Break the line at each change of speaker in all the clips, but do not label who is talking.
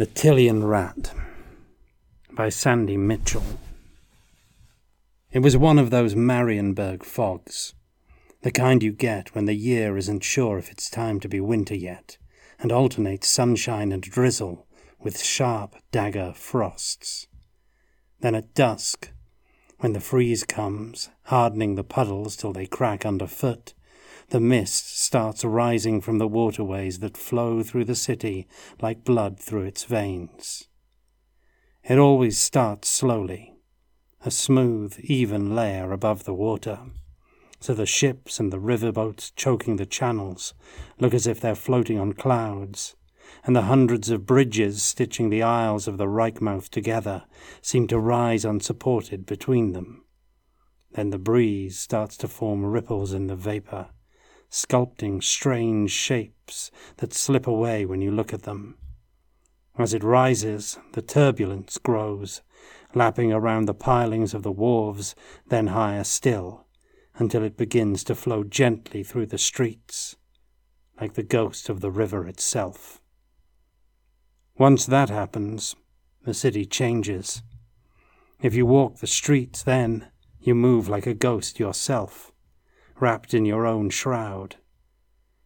The Tilean Rat by Sandy Mitchell. It was one of those Marienburg fogs, the kind you get when the year isn't sure if it's time to be winter yet, and alternates sunshine and drizzle with sharp dagger frosts. Then at dusk, when the freeze comes, hardening the puddles till they crack underfoot, the mist starts rising from the waterways that flow through the city like blood through its veins. It always starts slowly, a smooth, even layer above the water, so the ships and the river boats choking the channels look as if they're floating on clouds, and the hundreds of bridges stitching the isles of the Reichmouth together seem to rise unsupported between them. Then the breeze starts to form ripples in the vapour sculpting strange shapes that slip away when you look at them. As it rises, the turbulence grows, lapping around the pilings of the wharves, then higher still, until it begins to flow gently through the streets, like the ghost of the river itself. Once that happens, the city changes. If you walk the streets, then you move like a ghost yourself wrapped in your own shroud.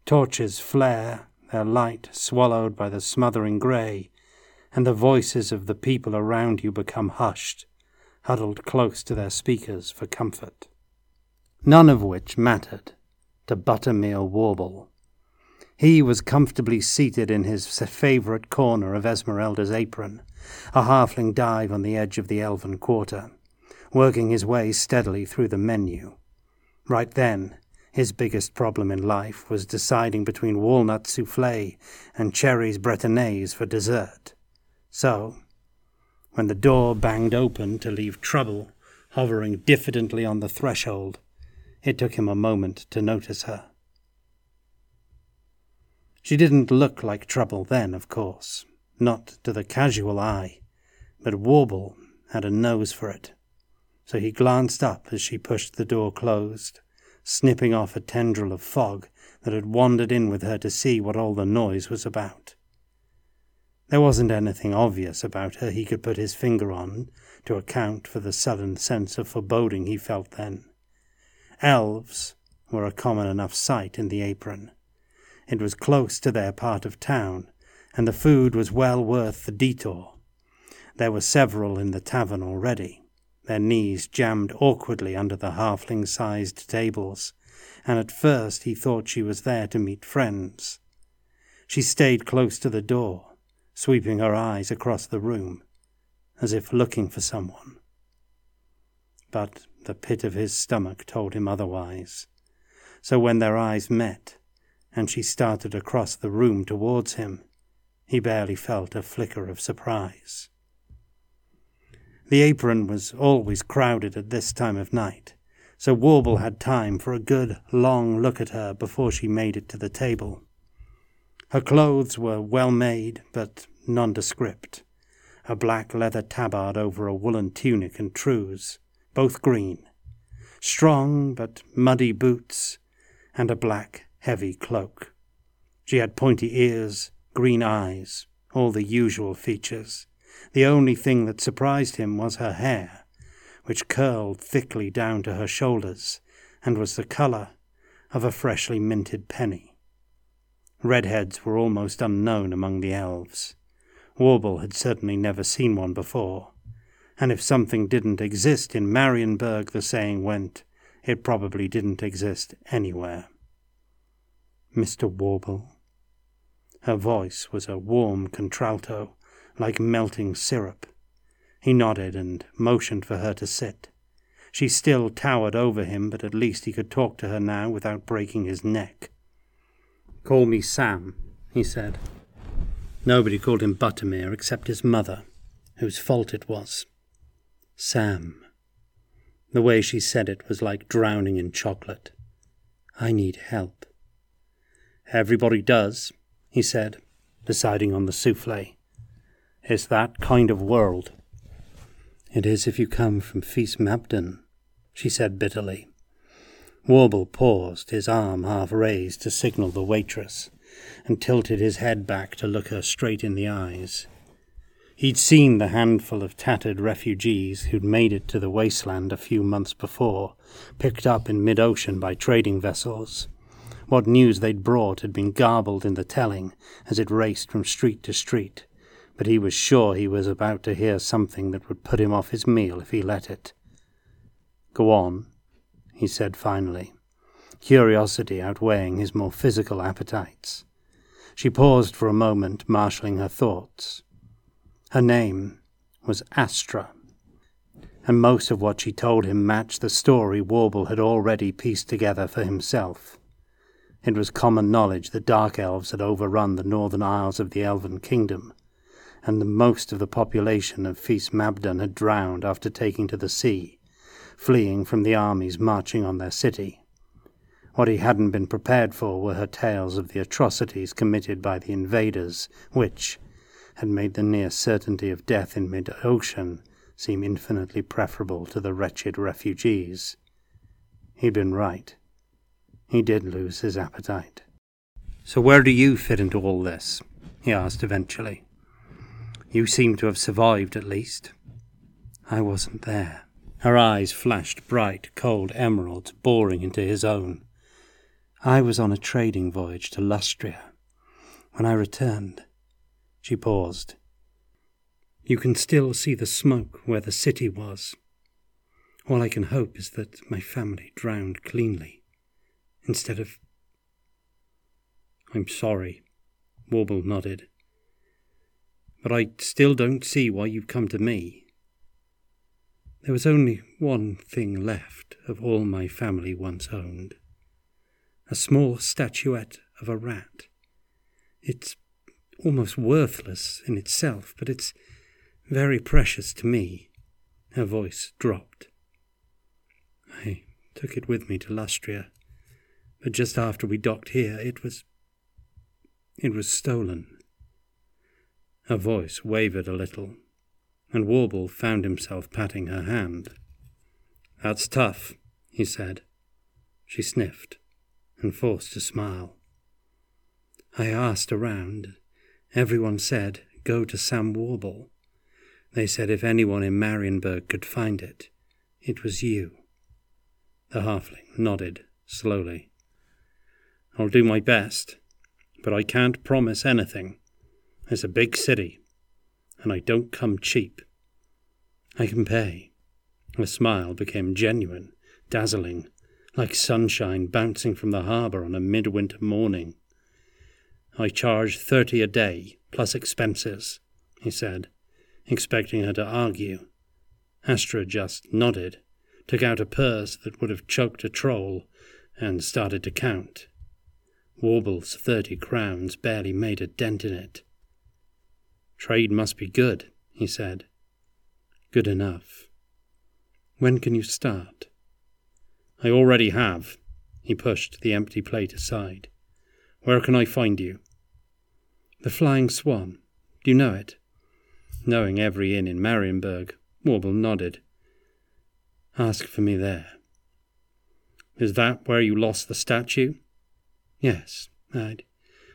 Torches flare, their light swallowed by the smothering grey, and the voices of the people around you become hushed, huddled close to their speakers for comfort. None of which mattered to Buttermere Warble. He was comfortably seated in his favourite corner of Esmeralda's apron, a halfling dive on the edge of the elven quarter, working his way steadily through the menu. Right then, his biggest problem in life was deciding between walnut souffle and cherries bretonnaise for dessert. So, when the door banged open to leave Trouble hovering diffidently on the threshold, it took him a moment to notice her. She didn't look like Trouble then, of course, not to the casual eye, but Warble had a nose for it so he glanced up as she pushed the door closed, snipping off a tendril of fog that had wandered in with her to see what all the noise was about. There wasn't anything obvious about her he could put his finger on to account for the sudden sense of foreboding he felt then. Elves were a common enough sight in the apron. It was close to their part of town, and the food was well worth the detour. There were several in the tavern already their knees jammed awkwardly under the halfling sized tables, and at first he thought she was there to meet friends. She stayed close to the door, sweeping her eyes across the room, as if looking for someone. But the pit of his stomach told him otherwise. So when their eyes met, and she started across the room towards him, he barely felt a flicker of surprise. The apron was always crowded at this time of night, so Warble had time for a good long look at her before she made it to the table. Her clothes were well made, but nondescript. A black leather tabard over a woolen tunic and trews, both green. Strong but muddy boots, and a black, heavy cloak. She had pointy ears, green eyes, all the usual features. The only thing that surprised him was her hair, which curled thickly down to her shoulders and was the colour of a freshly minted penny. Redheads were almost unknown among the elves. Warble had certainly never seen one before, and if something didn't exist in Marienburg, the saying went, it probably didn't exist anywhere. Mr. Warble. Her voice was a warm contralto, like melting syrup. He nodded and motioned for her to sit. She still towered over him, but at least he could talk to her now without breaking his neck. Call me Sam, he said. Nobody called him Buttermere except his mother, whose fault it was. Sam. The way she said it was like drowning in chocolate. I need help. Everybody does, he said, deciding on the souffle. It's that kind of world. It is if you come from Feast Mabden, she said bitterly. Warble paused, his arm half raised to signal the waitress, and tilted his head back to look her straight in the eyes. He'd seen the handful of tattered refugees who'd made it to the wasteland a few months before, picked up in mid ocean by trading vessels. What news they'd brought had been garbled in the telling as it raced from street to street, but he was sure he was about to hear something that would put him off his meal if he let it. Go on, he said finally, curiosity outweighing his more physical appetites. She paused for a moment, marshalling her thoughts. Her name was Astra, and most of what she told him matched the story Warble had already pieced together for himself. It was common knowledge that dark elves had overrun the northern isles of the Elven Kingdom, and the most of the population of Fis Mabdan had drowned after taking to the sea, fleeing from the armies marching on their city. What he hadn't been prepared for were her tales of the atrocities committed by the invaders, which, had made the near certainty of death in mid ocean seem infinitely preferable to the wretched refugees. He'd been right. He did lose his appetite. So, where do you fit into all this? he asked eventually. You seem to have survived at least. I wasn't there. Her eyes flashed bright, cold emeralds boring into his own. I was on a trading voyage to Lustria. When I returned, she paused. You can still see the smoke where the city was. All I can hope is that my family drowned cleanly, instead of. I'm sorry, Warble nodded. But I still don't see why you've come to me. There was only one thing left of all my family once owned a small statuette of a rat. It's almost worthless in itself, but it's very precious to me. Her voice dropped. I took it with me to Lustria, but just after we docked here, it was. it was stolen. Her voice wavered a little, and Warble found himself patting her hand. That's tough, he said. She sniffed and forced a smile. I asked around, Everyone said, Go to Sam Warble. They said if anyone in Marienburg could find it, it was you. The halfling nodded slowly. I'll do my best, but I can't promise anything. It's a big city, and I don't come cheap. I can pay. The smile became genuine, dazzling, like sunshine bouncing from the harbour on a midwinter morning. I charge thirty a day, plus expenses, he said, expecting her to argue. Astra just nodded, took out a purse that would have choked a troll, and started to count. Warble's thirty crowns barely made a dent in it. Trade must be good, he said. Good enough. When can you start? I already have. He pushed the empty plate aside. Where can I find you? The Flying Swan. Do you know it? Knowing every inn in Marienburg, Warble nodded. Ask for me there. Is that where you lost the statue? Yes, I'd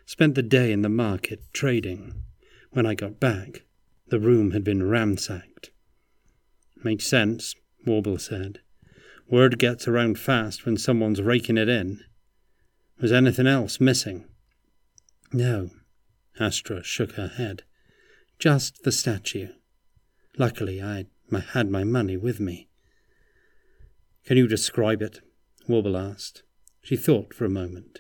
spent the day in the market trading. When I got back, the room had been ransacked. Makes sense, Warble said. Word gets around fast when someone's raking it in. Was anything else missing? No, Astra shook her head. Just the statue. Luckily, I had my money with me. Can you describe it? Warble asked. She thought for a moment.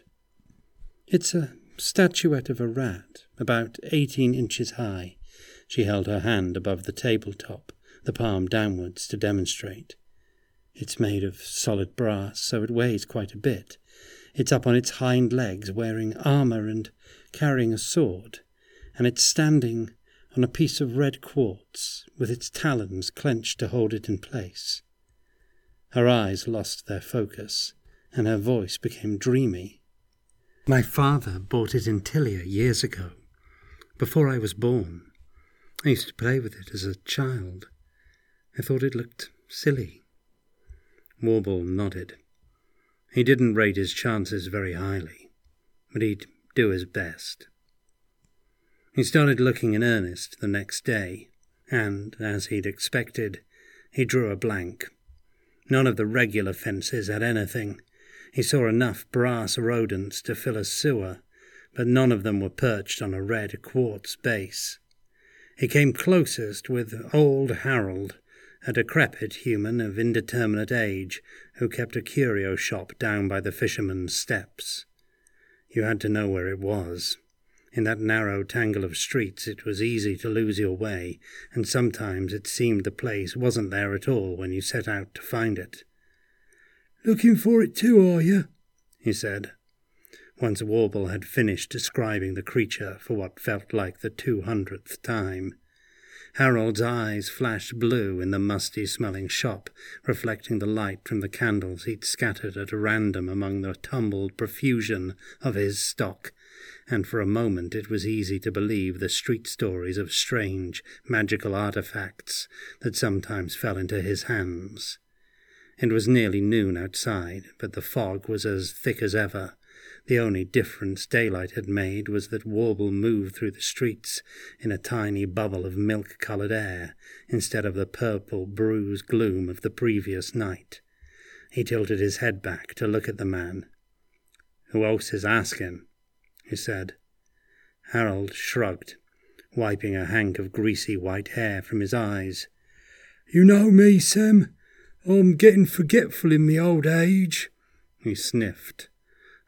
It's a statuette of a rat, about eighteen inches high. She held her hand above the tabletop, the palm downwards to demonstrate. It's made of solid brass, so it weighs quite a bit. It's up on its hind legs, wearing armour and carrying a sword, and it's standing on a piece of red quartz, with its talons clenched to hold it in place. Her eyes lost their focus, and her voice became dreamy. My father bought it in Tilea years ago, before I was born. I used to play with it as a child. I thought it looked silly. Warble nodded. He didn't rate his chances very highly, but he'd do his best. He started looking in earnest the next day, and, as he'd expected, he drew a blank. None of the regular fences had anything. He saw enough brass rodents to fill a sewer, but none of them were perched on a red quartz base. He came closest with old Harold, a decrepit human of indeterminate age who kept a curio shop down by the fisherman's steps. You had to know where it was. In that narrow tangle of streets, it was easy to lose your way, and sometimes it seemed the place wasn't there at all when you set out to find it.
Looking for it too, are you?
he said. Once Warble had finished describing the creature for what felt like the two hundredth time. Harold's eyes flashed blue in the musty smelling shop, reflecting the light from the candles he'd scattered at random among the tumbled profusion of his stock, and for a moment it was easy to believe the street stories of strange, magical artifacts that sometimes fell into his hands. It was nearly noon outside, but the fog was as thick as ever, the only difference daylight had made was that Warble moved through the streets in a tiny bubble of milk coloured air instead of the purple bruised gloom of the previous night. He tilted his head back to look at the man. Who else is asking? he said. Harold shrugged, wiping a hank of greasy white hair from his eyes.
You know me, Sam. I'm getting forgetful in me old age.
He sniffed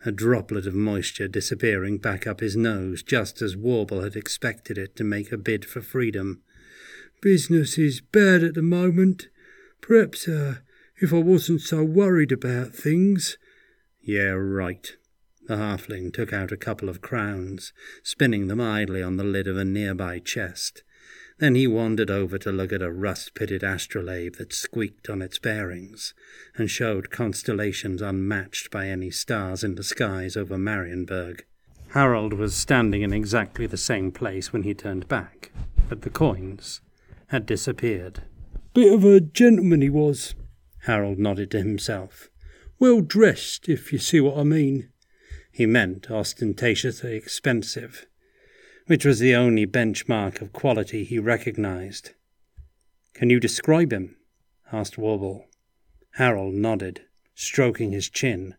a droplet of moisture disappearing back up his nose just as Warble had expected it to make a bid for freedom.
Business is bad at the moment. Perhaps, uh, if I wasn't so worried about things.
Yeah, right. The halfling took out a couple of crowns, spinning them idly on the lid of a nearby chest. Then he wandered over to look at a rust pitted astrolabe that squeaked on its bearings, and showed constellations unmatched by any stars in the skies over Marienburg. Harold was standing in exactly the same place when he turned back, but the coins had disappeared.
Bit of a gentleman he was.
Harold nodded to himself.
Well dressed, if you see what I mean.
He meant ostentatiously expensive which was the only benchmark of quality he recognized. Can you describe him? asked Warble. Harold nodded, stroking his chin,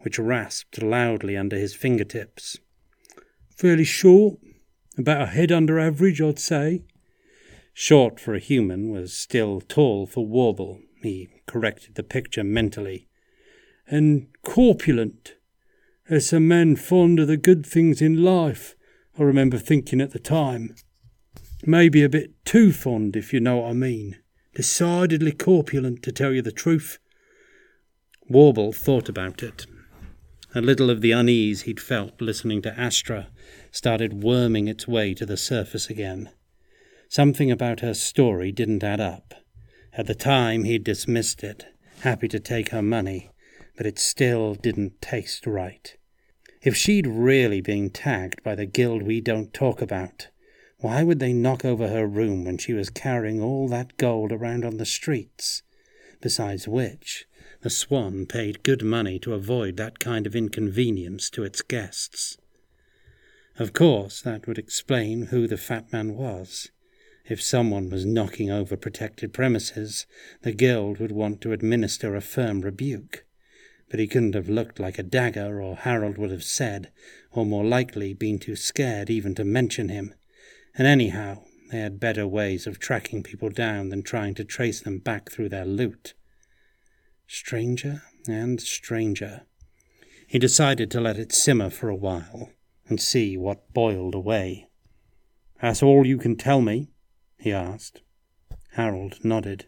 which rasped loudly under his fingertips.
Fairly short, about a head under average, I'd say.
Short for a human was still tall for Warble. He corrected the picture mentally.
And corpulent, as a man fond of the good things in life, I remember thinking at the time. Maybe a bit too fond, if you know what I mean. Decidedly corpulent, to tell you the truth.
Warble thought about it. A little of the unease he'd felt listening to Astra started worming its way to the surface again. Something about her story didn't add up. At the time, he'd dismissed it, happy to take her money, but it still didn't taste right. If she'd really been tagged by the guild we don't talk about, why would they knock over her room when she was carrying all that gold around on the streets? Besides which, the Swan paid good money to avoid that kind of inconvenience to its guests. Of course, that would explain who the fat man was. If someone was knocking over protected premises, the guild would want to administer a firm rebuke but he couldn't have looked like a dagger, or Harold would have said, or more likely been too scared even to mention him. And anyhow, they had better ways of tracking people down than trying to trace them back through their loot. Stranger and stranger. He decided to let it simmer for a while and see what boiled away. That's all you can tell me? he asked. Harold nodded.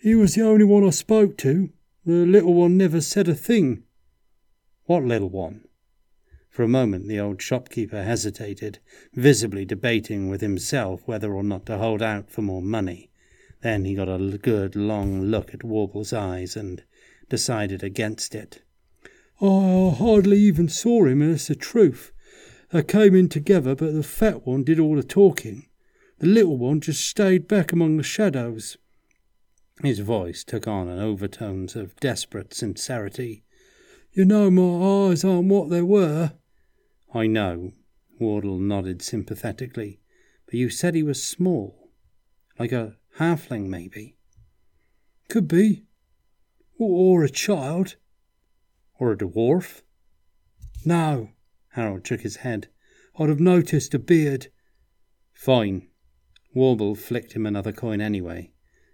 He was the only one I spoke to, the little one never said a thing.
What little one? For a moment the old shopkeeper hesitated, visibly debating with himself whether or not to hold out for more money. Then he got a good long look at Warble's eyes and decided against it.
I hardly even saw him, and that's the truth. They came in together, but the fat one did all the talking. The little one just stayed back among the shadows.
His voice took on an overtones of desperate sincerity.
You know my eyes aren't what they were.
I know, Warble nodded sympathetically. But you said he was small. Like a halfling, maybe.
Could be. Or, or a child.
Or a dwarf.
No.
Harold shook his head.
I'd have noticed a beard.
Fine. Warble flicked him another coin anyway.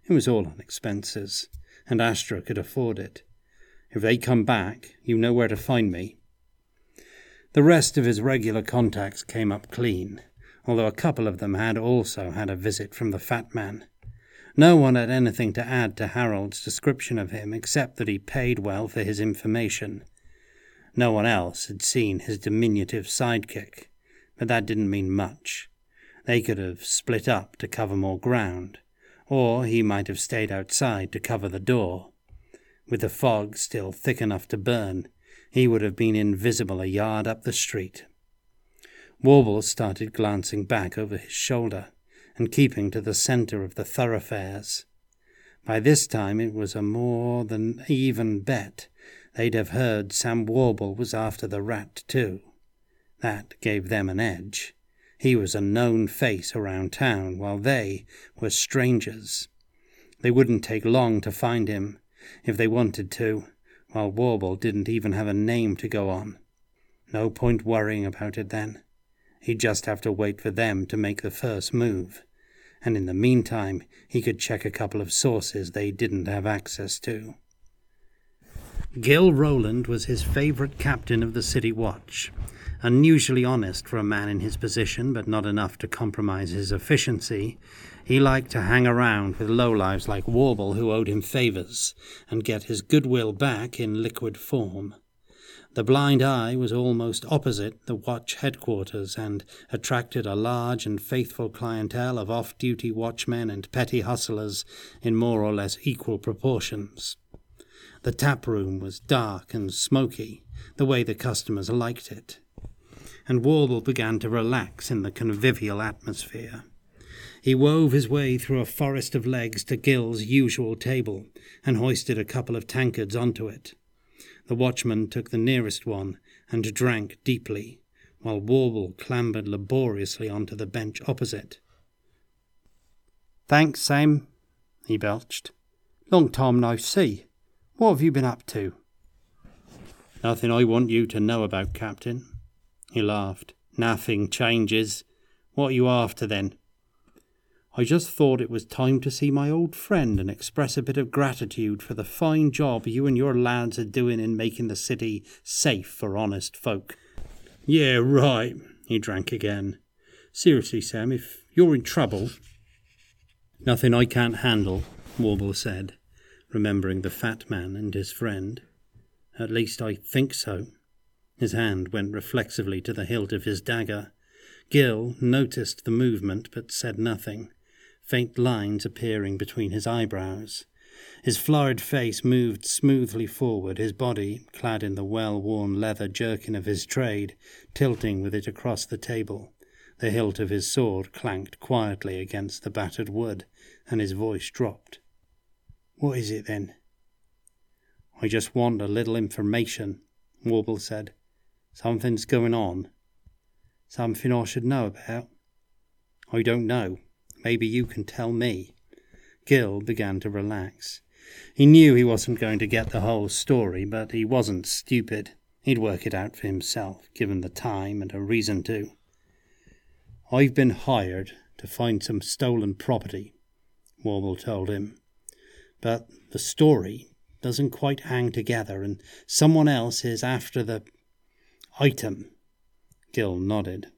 It was all on expenses, and Astra could afford it. If they come back, you know where to find me. The rest of his regular contacts came up clean, although a couple of them had also had a visit from the fat man. No one had anything to add to Harold's description of him except that he paid well for his information. No one else had seen his diminutive sidekick, but that didn't mean much. They could have split up to cover more ground, or he might have stayed outside to cover the door. With the fog still thick enough to burn, he would have been invisible a yard up the street. Warble started glancing back over his shoulder and keeping to the centre of the thoroughfares. By this time it was a more than even bet they'd have heard Sam Warble was after the rat too. That gave them an edge. He was a known face around town, while they were strangers. They wouldn't take long to find him, if they wanted to, while Warble didn't even have a name to go on. No point worrying about it then. He'd just have to wait for them to make the first move. And in the meantime, he could check a couple of sources they didn't have access to. Gil Rowland was his favorite captain of the City Watch. Unusually honest for a man in his position, but not enough to compromise his efficiency, he liked to hang around with lowlives like Warble who owed him favors, and get his goodwill back in liquid form. The Blind Eye was almost opposite the watch headquarters and attracted a large and faithful clientele of off duty watchmen and petty hustlers in more or less equal proportions. The tap room was dark and smoky, the way the customers liked it, and Warble began to relax in the convivial atmosphere. He wove his way through a forest of legs to Gil's usual table and hoisted a couple of tankards onto it. The watchman took the nearest one and drank deeply, while Warble clambered laboriously onto the bench opposite.
Thanks, Sam, he belched. Long time no see. What have you been up to?
Nothing I want you to know about, Captain. He laughed. Nothing changes. What are you after then? I just thought it was time to see my old friend and express a bit of gratitude for the fine job you and your lads are doing in making the city safe for honest folk. Yeah, right. He drank again. Seriously, Sam, if you're in trouble. Nothing I can't handle, Warble said, remembering the fat man and his friend. At least I think so. His hand went reflexively to the hilt of his dagger. Gil noticed the movement but said nothing faint lines appearing between his eyebrows. His florid face moved smoothly forward, his body, clad in the well worn leather jerkin of his trade, tilting with it across the table. The hilt of his sword clanked quietly against the battered wood, and his voice dropped. What is it then? I just want a little information, Warble said. Something's going on. Something I should know about. I don't know. Maybe you can tell me. Gil began to relax. He knew he wasn't going to get the whole story, but he wasn't stupid. He'd work it out for himself, given the time and a reason to. I've been hired to find some stolen property, Warble told him. But the story doesn't quite hang together, and someone else is after the item. Gil nodded,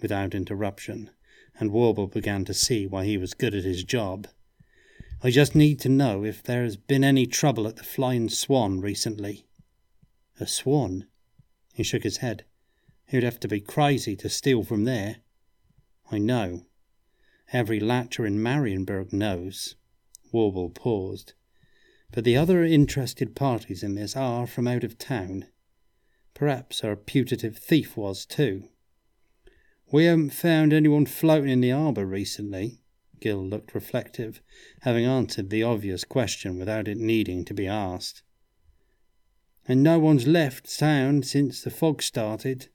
without interruption and Warble began to see why he was good at his job. I just need to know if there has been any trouble at the Flying Swan recently. A swan? He shook his head. He'd have to be crazy to steal from there. I know. Every latcher in Marienburg knows. Warble paused. But the other interested parties in this are from out of town. Perhaps our putative thief was too. We haven't found anyone floating in the harbour recently. Gil looked reflective, having answered the obvious question without it needing to be asked. And no one's left town since the fog started.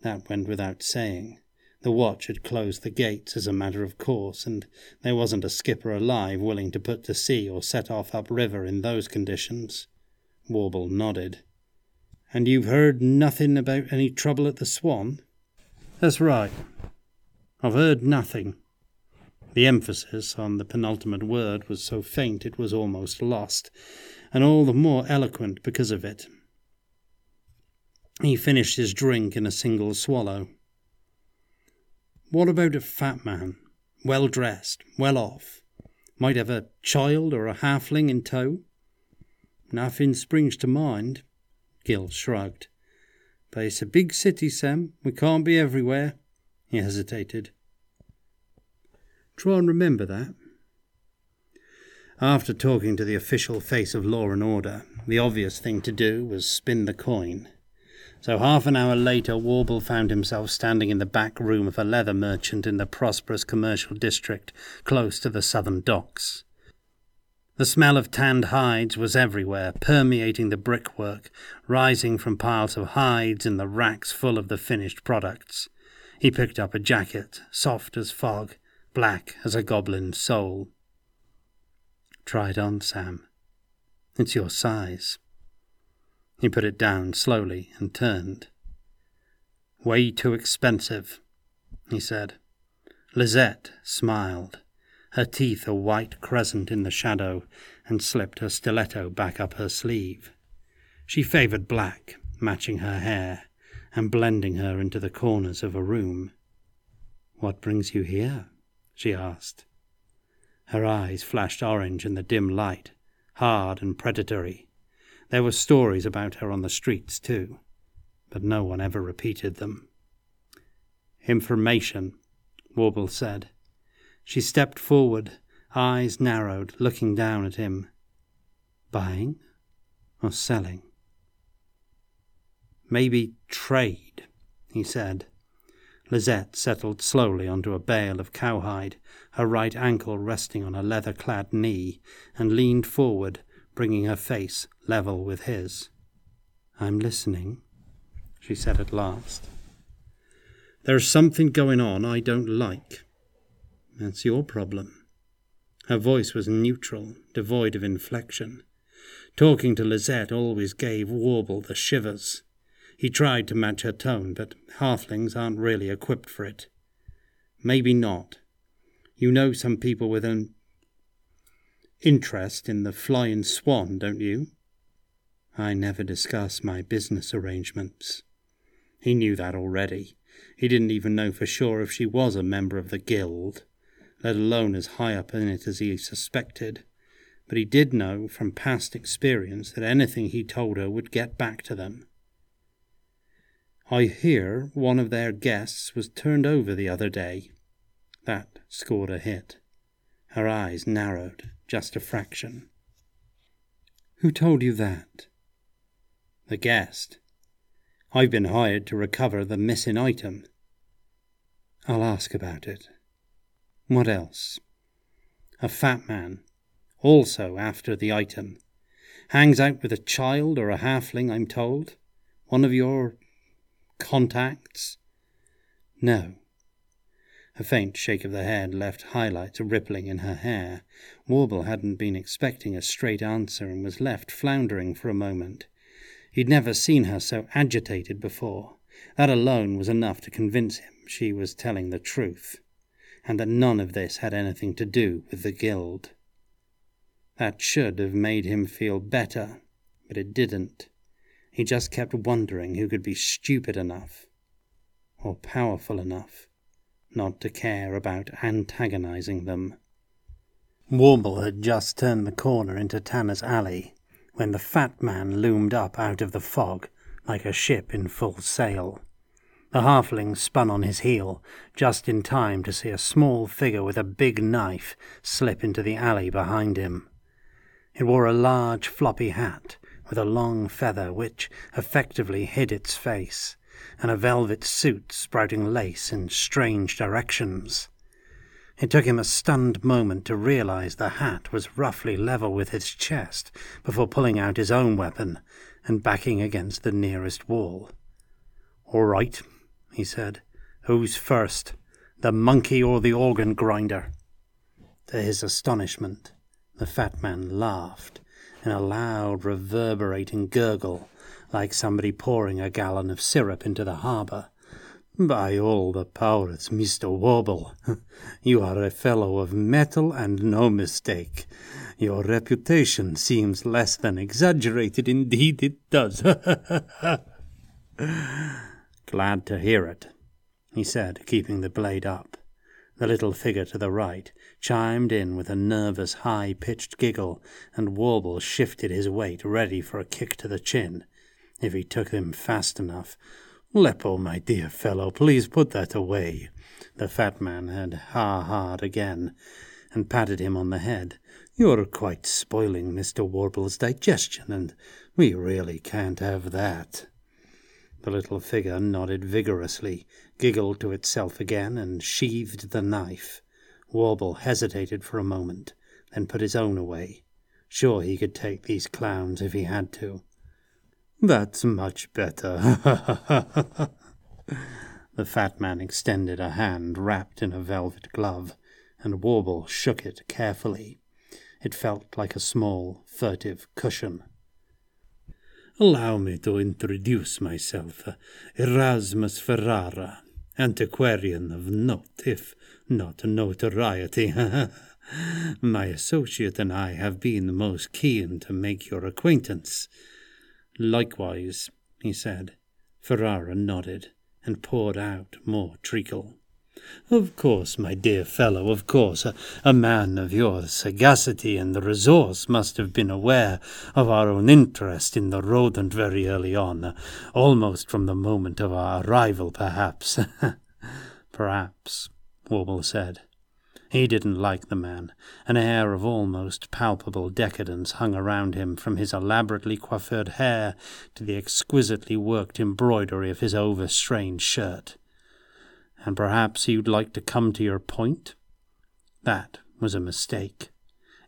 That went without saying. The watch had closed the gates as a matter of course, and there wasn't a skipper alive willing to put to sea or set off upriver in those conditions. Warble nodded. And you've heard nothing about any trouble at the Swan? That's right. I've heard nothing. The emphasis on the penultimate word was so faint it was almost lost, and all the more eloquent because of it. He finished his drink in a single swallow. What about a fat man, well dressed, well off? Might have a child or a halfling in tow? Nothing springs to mind. Gil shrugged. But it's a big city, Sam. We can't be everywhere. He hesitated. Try and remember that. After talking to the official face of law and order, the obvious thing to do was spin the coin. So half an hour later, Warble found himself standing in the back room of a leather merchant in the prosperous commercial district close to the southern docks. The smell of tanned hides was everywhere, permeating the brickwork, rising from piles of hides in the racks full of the finished products. He picked up a jacket, soft as fog, black as a goblin's soul. Try it on, Sam. It's your size. He put it down slowly and turned. Way too expensive, he said. Lisette smiled, her teeth a white crescent in the shadow, and slipped her stiletto back up her sleeve. She favoured black, matching her hair, and blending her into the corners of a room. What brings you here? she asked. Her eyes flashed orange in the dim light, hard and predatory. There were stories about her on the streets, too, but no one ever repeated them. Information, Warble said. She stepped forward, eyes narrowed, looking down at him. Buying or selling? Maybe trade, he said. Lisette settled slowly onto a bale of cowhide, her right ankle resting on a leather clad knee, and leaned forward, bringing her face level with his. I'm listening, she said at last. There's something going on I don't like. That's your problem. Her voice was neutral, devoid of inflection. Talking to Lisette always gave Warble the shivers. He tried to match her tone, but halflings aren't really equipped for it. Maybe not. You know some people with an interest in the Flying Swan, don't you? I never discuss my business arrangements. He knew that already. He didn't even know for sure if she was a member of the guild, let alone as high up in it as he suspected. But he did know from past experience that anything he told her would get back to them. I hear one of their guests was turned over the other day. That scored a hit. Her eyes narrowed just a fraction. Who told you that? The guest. I've been hired to recover the missing item. I'll ask about it. What else? A fat man, also after the item. Hangs out with a child or a halfling, I'm told. One of your contacts? No. A faint shake of the head left highlights rippling in her hair. Warble hadn't been expecting a straight answer and was left floundering for a moment. He'd never seen her so agitated before. That alone was enough to convince him she was telling the truth, and that none of this had anything to do with the guild. That should have made him feel better, but it didn't. He just kept wondering who could be stupid enough, or powerful enough, not to care about antagonizing them. Warble had just turned the corner into Tanner's Alley when the fat man loomed up out of the fog like a ship in full sail. The halfling spun on his heel just in time to see a small figure with a big knife slip into the alley behind him. It wore a large floppy hat with a long feather which effectively hid its face, and a velvet suit sprouting lace in strange directions. It took him a stunned moment to realize the hat was roughly level with his chest before pulling out his own weapon and backing against the nearest wall. All right, he said, Who's first, the monkey or the organ grinder? To his astonishment, the fat man laughed in a loud, reverberating gurgle, like somebody pouring a gallon of syrup into the harbour. By all the powers, Mr. Warble, you are a fellow of metal and no mistake. Your reputation seems less than exaggerated. Indeed, it does. Glad to hear it, he said, keeping the blade up. The little figure to the right chimed in with a nervous, high pitched giggle, and Warble shifted his weight, ready for a kick to the chin, if he took him fast enough. Leppo, my dear fellow, please put that away. The fat man had ha haed again, and patted him on the head. You're quite spoiling Mr. Warble's digestion, and we really can't have that. The little figure nodded vigorously, giggled to itself again, and sheathed the knife. Warble hesitated for a moment, then put his own away. Sure he could take these clowns if he had to. That's much better. the fat man extended a hand wrapped in a velvet glove, and Warble shook it carefully. It felt like a small, furtive cushion. Allow me to introduce myself, Erasmus Ferrara, antiquarian of note, if not notoriety. My associate and I have been most keen to make your acquaintance. Likewise, he said. Ferrara nodded and poured out more treacle. Of course, my dear fellow, of course. A, a, man of your sagacity and resource must have been aware of our own interest in the rodent very early on, almost from the moment of our arrival, perhaps. perhaps, Warble said. He didn't like the man. An air of almost palpable decadence hung around him from his elaborately coiffured hair to the exquisitely worked embroidery of his overstrained shirt. And perhaps you'd like to come to your point? That was a mistake.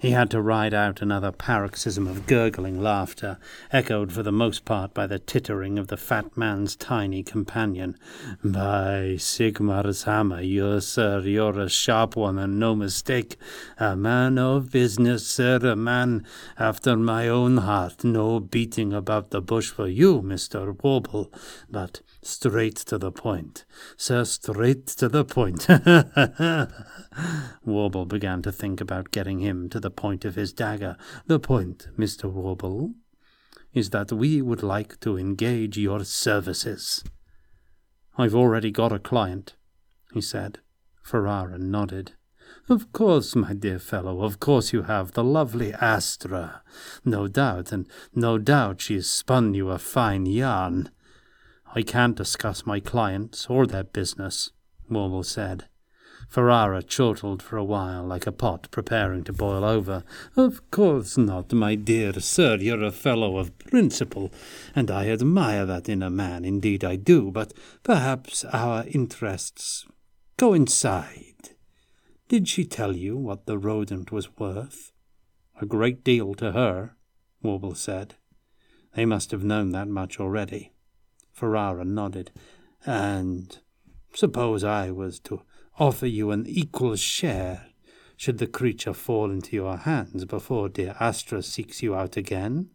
He had to ride out another paroxysm of gurgling laughter, echoed for the most part by the tittering of the fat man's tiny companion. By Sigmar's hammer, you, sir, you're a sharp one and no mistake. A man of business, sir, a man after my own heart. No beating about the bush for you, Mr. Warble, but straight to the point. Sir, straight to the point. Warble began to think about getting him to the point of his dagger. The point, Mr. Warble, is that we would like to engage your services. I've already got a client, he said. Ferrara nodded. Of course, my dear fellow, of course you have the lovely Astra. No doubt, and no doubt she has spun you a fine yarn. I can't discuss my clients or their business, Warble said. Ferrara chortled for a while like a pot preparing to boil over. Of course not, my dear sir. You're a fellow of principle, and I admire that in a man. Indeed, I do. But perhaps our interests coincide. Did she tell you what the rodent was worth? A great deal to her, Warble said. They must have known that much already. Ferrara nodded. And suppose I was to offer you an equal share should the creature fall into your hands before dear Astra seeks you out again?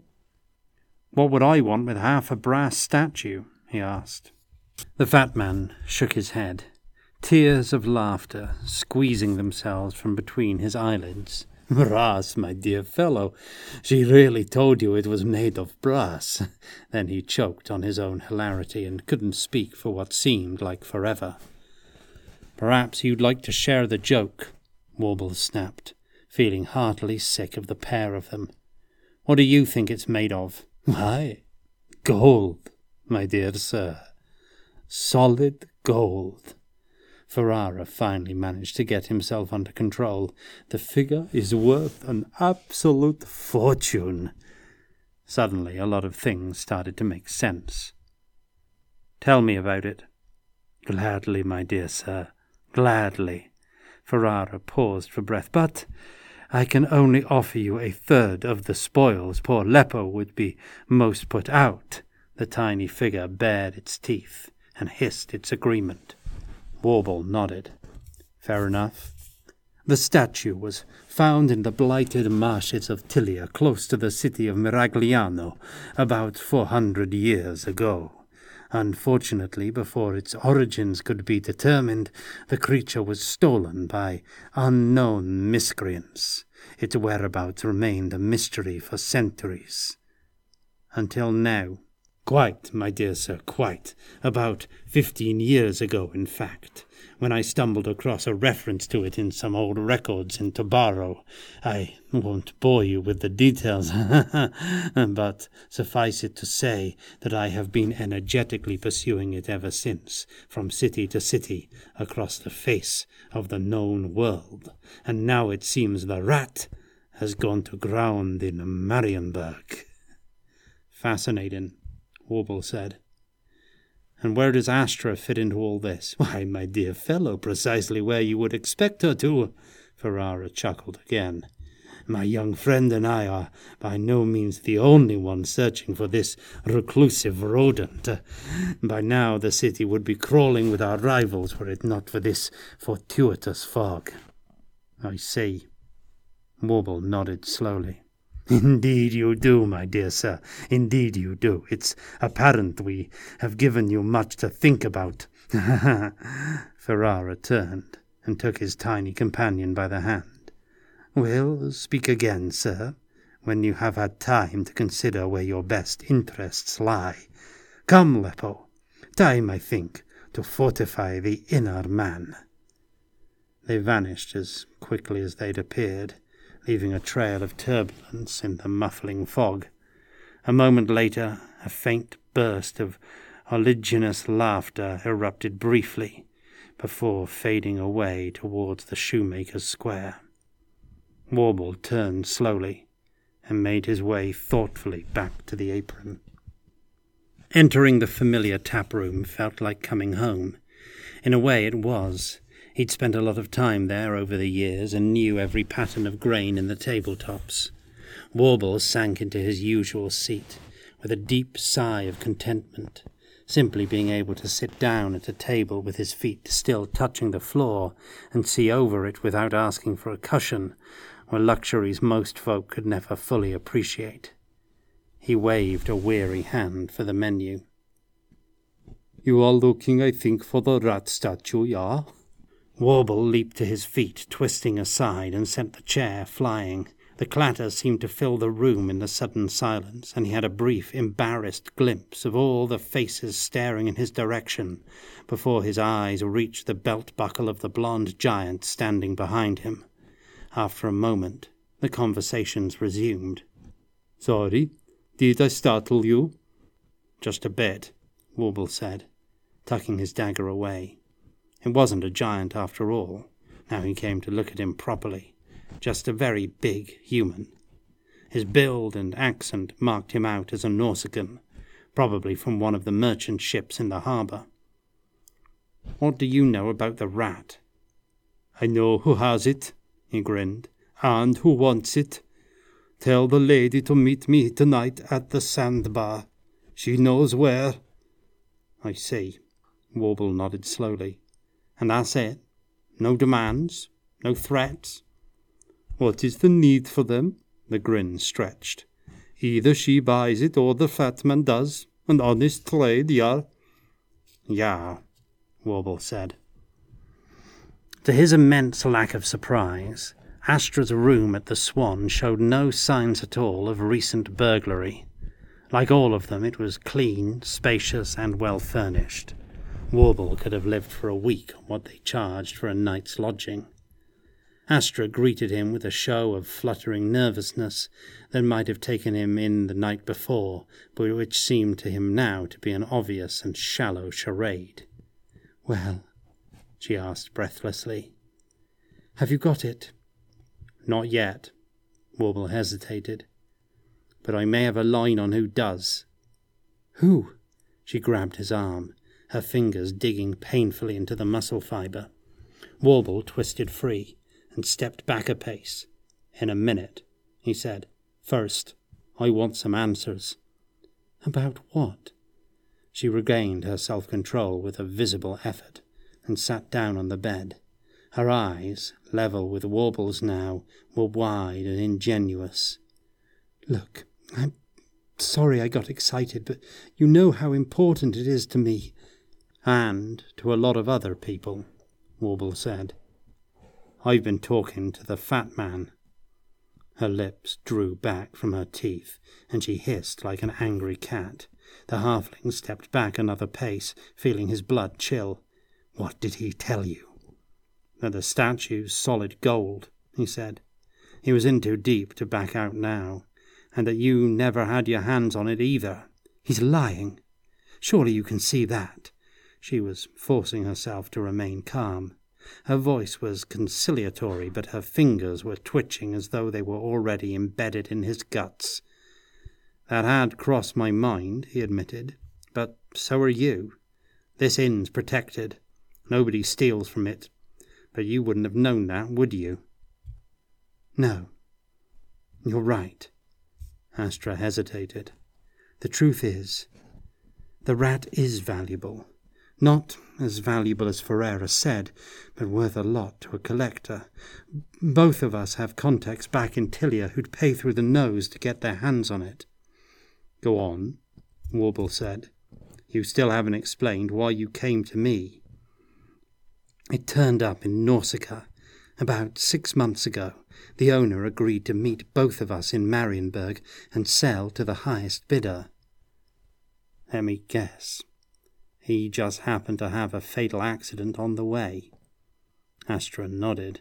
What would I want with half a brass statue? he asked. The fat man shook his head, tears of laughter squeezing themselves from between his eyelids. Brass, my dear fellow, she really told you it was made of brass. Then he choked on his own hilarity and couldn't speak for what seemed like forever. Perhaps you'd like to share the joke, Warble snapped, feeling heartily sick of the pair of them. What do you think it's made of? Why, gold, my dear sir. Solid gold. Ferrara finally managed to get himself under control. The figure is worth an absolute fortune. Suddenly, a lot of things started to make sense. Tell me about it. Gladly, my dear sir. Gladly. Ferrara paused for breath. But I can only offer you a third of the spoils. Poor Leppo would be most put out. The tiny figure bared its teeth and hissed its agreement. Warble nodded. Fair enough. The statue was found in the blighted marshes of Tilea, close to the city of Miragliano, about four hundred years ago. Unfortunately, before its origins could be determined, the creature was stolen by unknown miscreants. Its whereabouts remained a mystery for centuries. Until now. Quite, my dear sir, quite. About fifteen years ago, in fact when I stumbled across a reference to it in some old records in Tobaro. I won't bore you with the details, but suffice it to say that I have been energetically pursuing it ever since, from city to city, across the face of the known world, and now it seems the rat has gone to ground in Marienburg. Fascinating, Warble said. And where does Astra fit into all this? Why, my dear fellow, precisely where you would expect her to. Ferrara chuckled again. My young friend and I are by no means the only ones searching for this reclusive rodent. By now the city would be crawling with our rivals were it not for this fortuitous fog. I see. Warble nodded slowly. Indeed you do, my dear sir. Indeed you do. It's apparent we have given you much to think about. Ferrara turned and took his tiny companion by the hand. Well, speak again, sir, when you have had time to consider where your best interests lie. Come, Leppo. Time, I think, to fortify the inner man. They vanished as quickly as they'd appeared leaving a trail of turbulence in the muffling fog. A moment later, a faint burst of oliginous laughter erupted briefly before fading away towards the shoemaker's square. Warble turned slowly and made his way thoughtfully back to the apron. Entering the familiar tap room felt like coming home. In a way, it was. He'd spent a lot of time there over the years and knew every pattern of grain in the tabletops. Warble sank into his usual seat with a deep sigh of contentment. Simply being able to sit down at a table with his feet still touching the floor and see over it without asking for a cushion were luxuries most folk could never fully appreciate. He waved a weary hand for the menu. You are looking, I think, for the rat statue, yeah? Warble leaped to his feet, twisting aside, and sent the chair flying. The clatter seemed to fill the room in the sudden silence, and he had a brief, embarrassed glimpse of all the faces staring in his direction before his eyes reached the belt buckle of the blond giant standing behind him. After a moment, the conversations resumed. Sorry, did I startle you? Just a bit, Warble said, tucking his dagger away. It wasn't a giant after all, now he came to look at him properly, just a very big human. His build and accent marked him out as a Norscan, probably from one of the merchant ships in the harbour. What do you know about the rat? I know who has it, he grinned, and who wants it. Tell the lady to meet me tonight at the sandbar. She knows where. I see. Warble nodded slowly. And that's it. No demands, no threats. What is the need for them? The grin stretched. Either she buys it or the fat man does. An honest trade, yeah. Yeah, Warble said. To his immense lack of surprise, Astra's room at the Swan showed no signs at all of recent burglary. Like all of them, it was clean, spacious, and well furnished. Warble could have lived for a week on what they charged for a night's lodging. Astra greeted him with a show of fluttering nervousness that might have taken him in the night before, but which seemed to him now to be an obvious and shallow charade. Well, she asked breathlessly, have you got it? Not yet. Warble hesitated. But I may have a line on who does. Who? She grabbed his arm her fingers digging painfully into the muscle fibre. Warble twisted free and stepped back a pace. In a minute, he said, First, I want some answers. About what? She regained her self control with a visible effort. and sat down on the bed. Her eyes, level with Warble's now, were wide and ingenuous.
Look, I'm sorry I got excited, but you know how important it is to me.
And to a lot of other people, Warble said. I've been talking to the fat man. Her lips drew back from her teeth, and she hissed like an angry cat. The halfling stepped back another pace, feeling his blood chill. What did he tell you? That the statue's solid gold, he said. He was in too deep to back out now, and that you never had your hands on it either.
He's lying. Surely you can see that.
She was forcing herself to remain calm. Her voice was conciliatory, but her fingers were twitching as though they were already embedded in his guts. That had crossed my mind, he admitted, but so are you. This inn's protected. Nobody steals from it. But you wouldn't have known that, would you?
No. You're right. Astra hesitated. The truth is, the rat is valuable. Not as valuable as Ferrara said, but worth a lot to a collector. Both of us have contacts back in Tilea who'd pay through the nose to get their hands on it.
Go on, Warble said. You still haven't explained why you came to me.
It turned up in Norsca about six months ago. The owner agreed to meet both of us in Marienburg and sell to the highest bidder.
Let me guess. He just happened to have a fatal accident on the way. Astra nodded.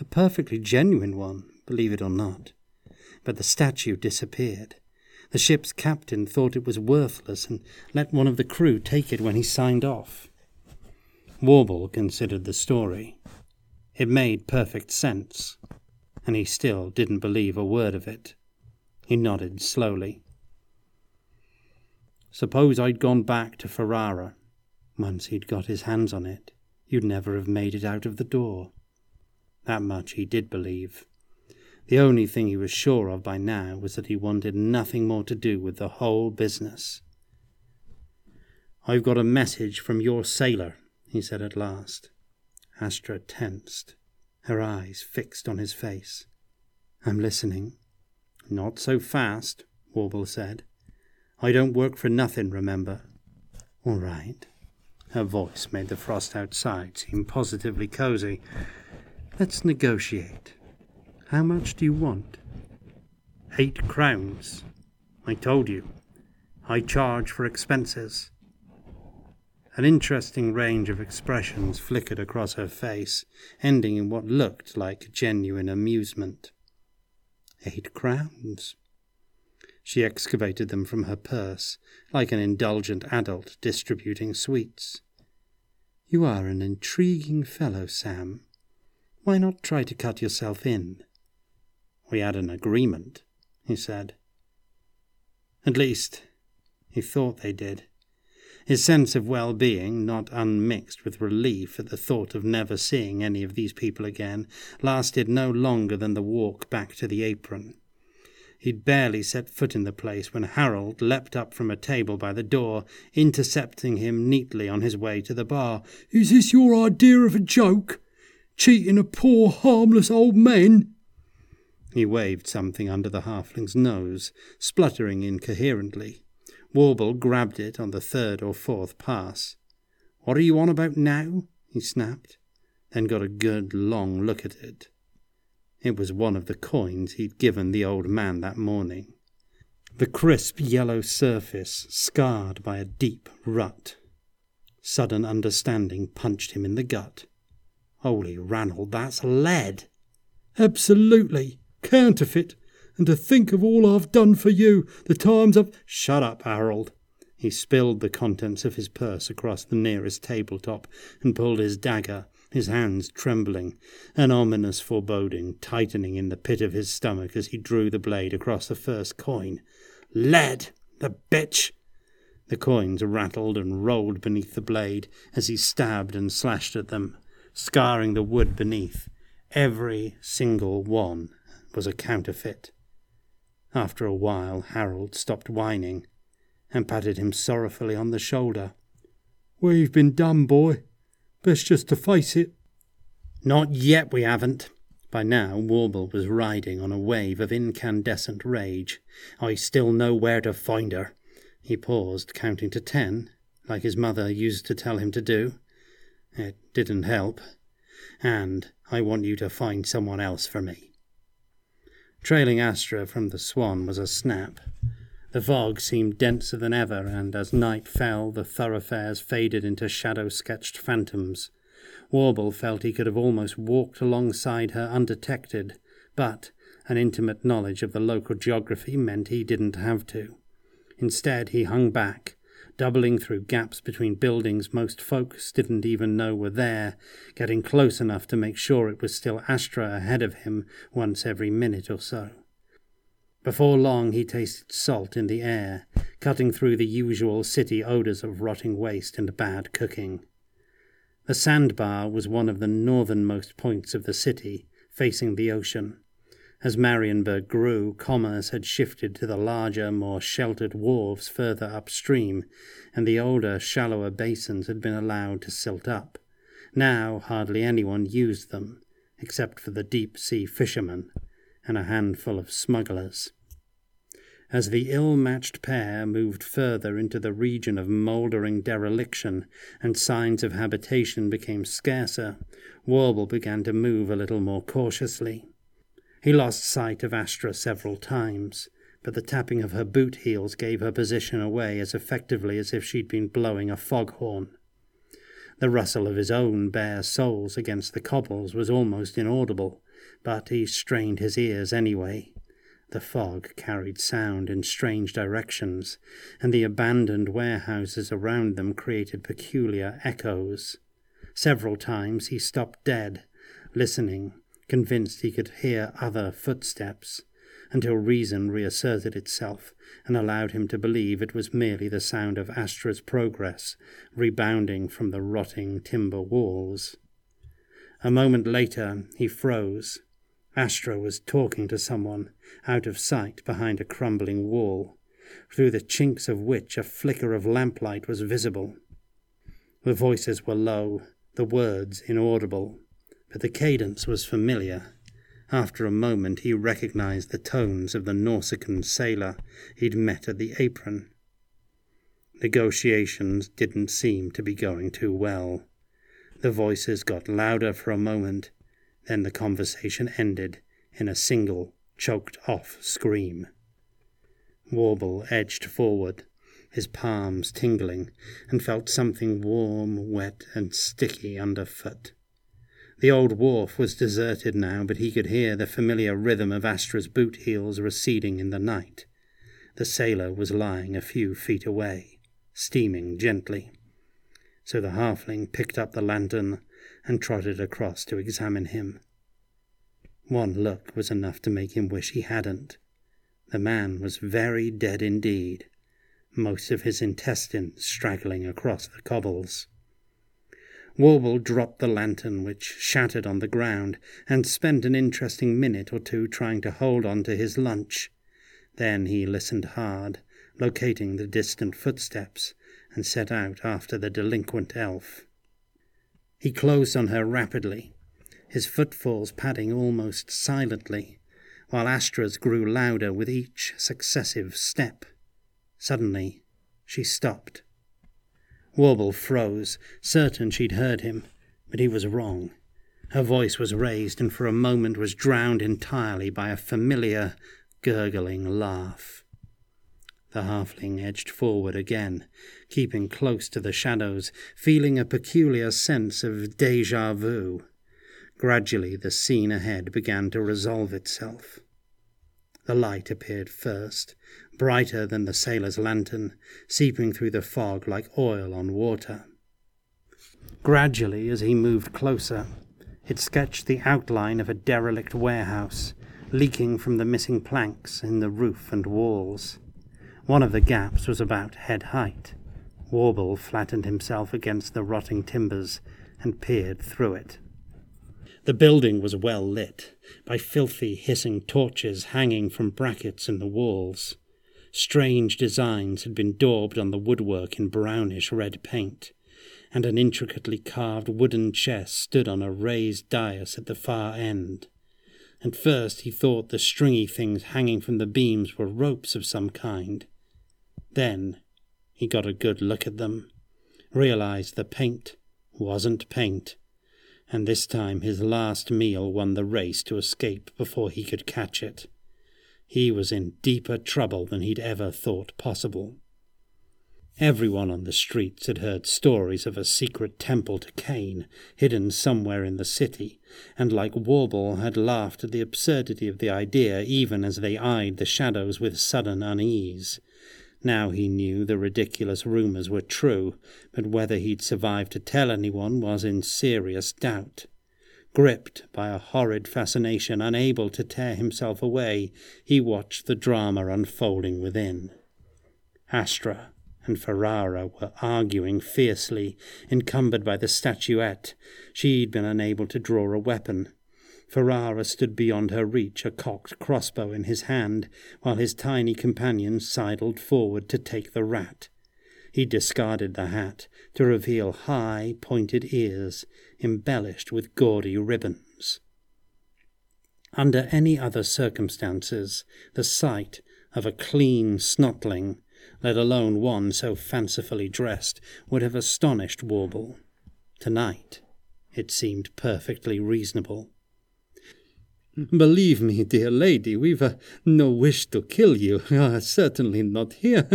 A perfectly genuine one, believe it or not. But the statue disappeared. The ship's captain thought it was worthless and let one of the crew take it when he signed off.
Warble considered the story. It made perfect sense, and he still didn't believe a word of it. He nodded slowly. Suppose I'd gone back to Ferrara.
Once he'd got his hands on it, you'd never have made it out of the door.
That much he did believe. The only thing he was sure of by now was that he wanted nothing more to do with the whole business. I've got a message from your sailor, he said at last.
Astra tensed, her eyes fixed on his face. I'm listening.
Not so fast, Warble said. I don't work for nothing, remember.
All right.
Her voice made the frost outside seem positively cozy.
Let's negotiate. How much do you want?
Eight crowns. I told you. I charge for expenses. An interesting range of expressions flickered across her face, ending in what looked like genuine amusement.
Eight crowns.
She excavated them from her purse, like an indulgent adult distributing sweets.
You are an intriguing fellow, Sam. Why not try to cut yourself in?
We had an agreement, he said. At least, he thought they did. His sense of well being, not unmixed with relief at the thought of never seeing any of these people again, lasted no longer than the walk back to the apron. He'd barely set foot in the place when Harold leapt up from a table by the door, intercepting him neatly on his way to the bar.
Is this your idea of a joke? Cheating a poor, harmless old man?
He waved something under the halfling's nose, spluttering incoherently. Warble grabbed it on the third or fourth pass. What are you on about now? he snapped, then got a good long look at it. It was one of the coins he'd given the old man that morning. The crisp yellow surface scarred by a deep rut. Sudden understanding punched him in the gut. Holy Ranald, that's lead!
Absolutely. Counterfeit. And to think of all I've done for you, the times I've.
Shut up, Harold. He spilled the contents of his purse across the nearest tabletop and pulled his dagger his hands trembling, an ominous foreboding tightening in the pit of his stomach as he drew the blade across the first coin. Lead! The bitch! The coins rattled and rolled beneath the blade as he stabbed and slashed at them, scarring the wood beneath. Every single one was a counterfeit. After a while, Harold stopped whining and patted him sorrowfully on the shoulder.
We've been done, boy. Best just to face it.
Not yet, we haven't. By now, Warble was riding on a wave of incandescent rage. I still know where to find her. He paused, counting to ten, like his mother used to tell him to do. It didn't help. And I want you to find someone else for me. Trailing Astra from the swan was a snap. The fog seemed denser than ever, and as night fell, the thoroughfares faded into shadow sketched phantoms. Warble felt he could have almost walked alongside her undetected, but an intimate knowledge of the local geography meant he didn't have to. Instead, he hung back, doubling through gaps between buildings most folks didn't even know were there, getting close enough to make sure it was still Astra ahead of him once every minute or so. Before long, he tasted salt in the air, cutting through the usual city odors of rotting waste and bad cooking. The sandbar was one of the northernmost points of the city, facing the ocean. As Marienburg grew, commerce had shifted to the larger, more sheltered wharves further upstream, and the older, shallower basins had been allowed to silt up. Now hardly anyone used them, except for the deep sea fishermen and a handful of smugglers. As the ill matched pair moved further into the region of mouldering dereliction and signs of habitation became scarcer, Warble began to move a little more cautiously. He lost sight of Astra several times, but the tapping of her boot heels gave her position away as effectively as if she'd been blowing a foghorn. The rustle of his own bare soles against the cobbles was almost inaudible, but he strained his ears anyway. The fog carried sound in strange directions, and the abandoned warehouses around them created peculiar echoes. Several times he stopped dead, listening, convinced he could hear other footsteps, until reason reasserted itself and allowed him to believe it was merely the sound of Astra's progress rebounding from the rotting timber walls. A moment later he froze, Astra was talking to someone, out of sight behind a crumbling wall, through the chinks of which a flicker of lamplight was visible. The voices were low, the words inaudible, but the cadence was familiar. After a moment he recognized the tones of the Norscan sailor he'd met at the apron. Negotiations didn't seem to be going too well. The voices got louder for a moment, then the conversation ended in a single, choked off scream. Warble edged forward, his palms tingling, and felt something warm, wet, and sticky underfoot. The old wharf was deserted now, but he could hear the familiar rhythm of Astra's boot heels receding in the night. The sailor was lying a few feet away, steaming gently. So the halfling picked up the lantern and trotted across to examine him. One look was enough to make him wish he hadn't. The man was very dead indeed, most of his intestines straggling across the cobbles. Warble dropped the lantern, which shattered on the ground, and spent an interesting minute or two trying to hold on to his lunch. Then he listened hard, locating the distant footsteps, and set out after the delinquent elf. He closed on her rapidly, his footfalls padding almost silently, while Astra's grew louder with each successive step. Suddenly, she stopped. Warble froze, certain she'd heard him, but he was wrong. Her voice was raised and for a moment was drowned entirely by a familiar, gurgling laugh. The halfling edged forward again, keeping close to the shadows, feeling a peculiar sense of deja vu. Gradually, the scene ahead began to resolve itself. The light appeared first, brighter than the sailor's lantern, seeping through the fog like oil on water. Gradually, as he moved closer, it sketched the outline of a derelict warehouse, leaking from the missing planks in the roof and walls. One of the gaps was about head height. Warble flattened himself against the rotting timbers and peered through it. The building was well lit by filthy, hissing torches hanging from brackets in the walls. Strange designs had been daubed on the woodwork in brownish red paint, and an intricately carved wooden chest stood on a raised dais at the far end. At first he thought the stringy things hanging from the beams were ropes of some kind. Then he got a good look at them, realized the paint wasn't paint, and this time his last meal won the race to escape before he could catch it. He was in deeper trouble than he'd ever thought possible. Everyone on the streets had heard stories of a secret temple to Khaine, hidden somewhere in the city, and like Warble had laughed at the absurdity of the idea even as they eyed the shadows with sudden unease. Now he knew the ridiculous rumours were true, but whether he'd survive to tell anyone was in serious doubt. Gripped by a horrid fascination, unable to tear himself away, he watched the drama unfolding within. Astra, and Ferrara were arguing fiercely, encumbered by the statuette. She'd been unable to draw a weapon. Ferrara stood beyond her reach, a cocked crossbow in his hand, while his tiny companion sidled forward to take the rat. He discarded the hat to reveal high, pointed ears, embellished with gaudy ribbons. Under any other circumstances, the sight of a clean snotling let alone one so fancifully dressed, would have astonished Warble. Tonight it seemed perfectly reasonable.
Believe me, dear lady, we've uh, no wish to kill you. Uh, certainly not here.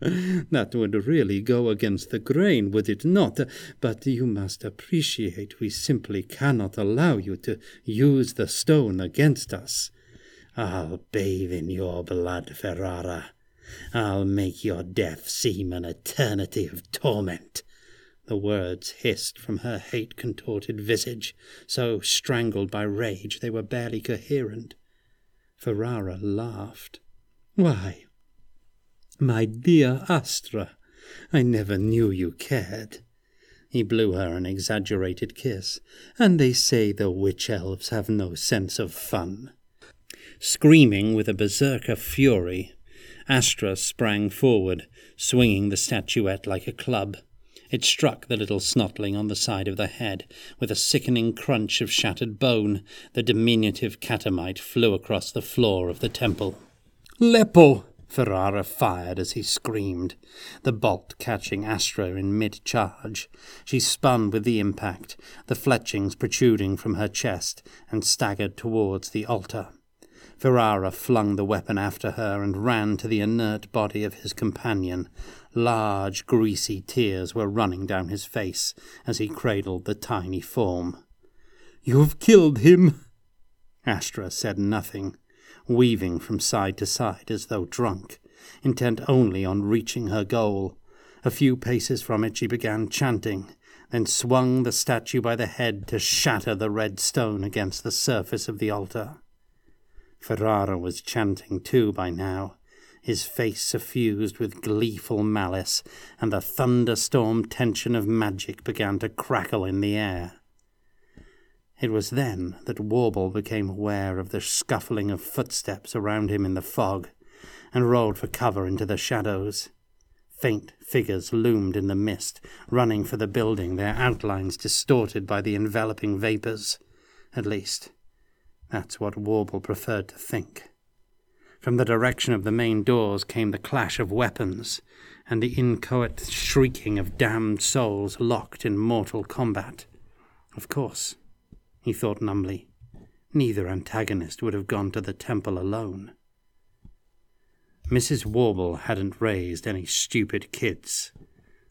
that would really go against the grain, would it not? But you must appreciate we simply cannot allow you to use the stone against us.
I'll bathe in your blood, Ferrara. I'll make your death seem an eternity of torment.
The words hissed from her hate contorted visage, so strangled by rage they were barely coherent. Ferrara laughed.
Why, my dear Astra, I never knew you cared. He blew her an exaggerated kiss. And they say the witch elves have no sense of fun.
Screaming with a berserker fury, Astra sprang forward, swinging the statuette like a club. It struck the little snotling on the side of the head. With a sickening crunch of shattered bone, the diminutive catamite flew across the floor of the temple.
Leppo!
Ferrara fired as he screamed, the bolt catching Astra in mid charge. She spun with the impact, the fletchings protruding from her chest, and staggered towards the altar. Ferrara flung the weapon after her and ran to the inert body of his companion. Large, greasy tears were running down his face as he cradled the tiny form.
You've killed him!
Astra said nothing, weaving from side to side as though drunk, intent only on reaching her goal. A few paces from it she began chanting, then swung the statue by the head to shatter the red stone against the surface of the altar. Ferrara was chanting too by now, his face suffused with gleeful malice, and the thunderstorm tension of magic began to crackle in the air. It was then that Warble became aware of the scuffling of footsteps around him in the fog, and rolled for cover into the shadows. Faint figures loomed in the mist, running for the building, their outlines distorted by the enveloping vapours. At least, that's what Warble preferred to think. From the direction of the main doors came the clash of weapons and the inchoate shrieking of damned souls locked in mortal combat. Of course, he thought numbly, neither antagonist would have gone to the temple alone. Mrs. Warble hadn't raised any stupid kids,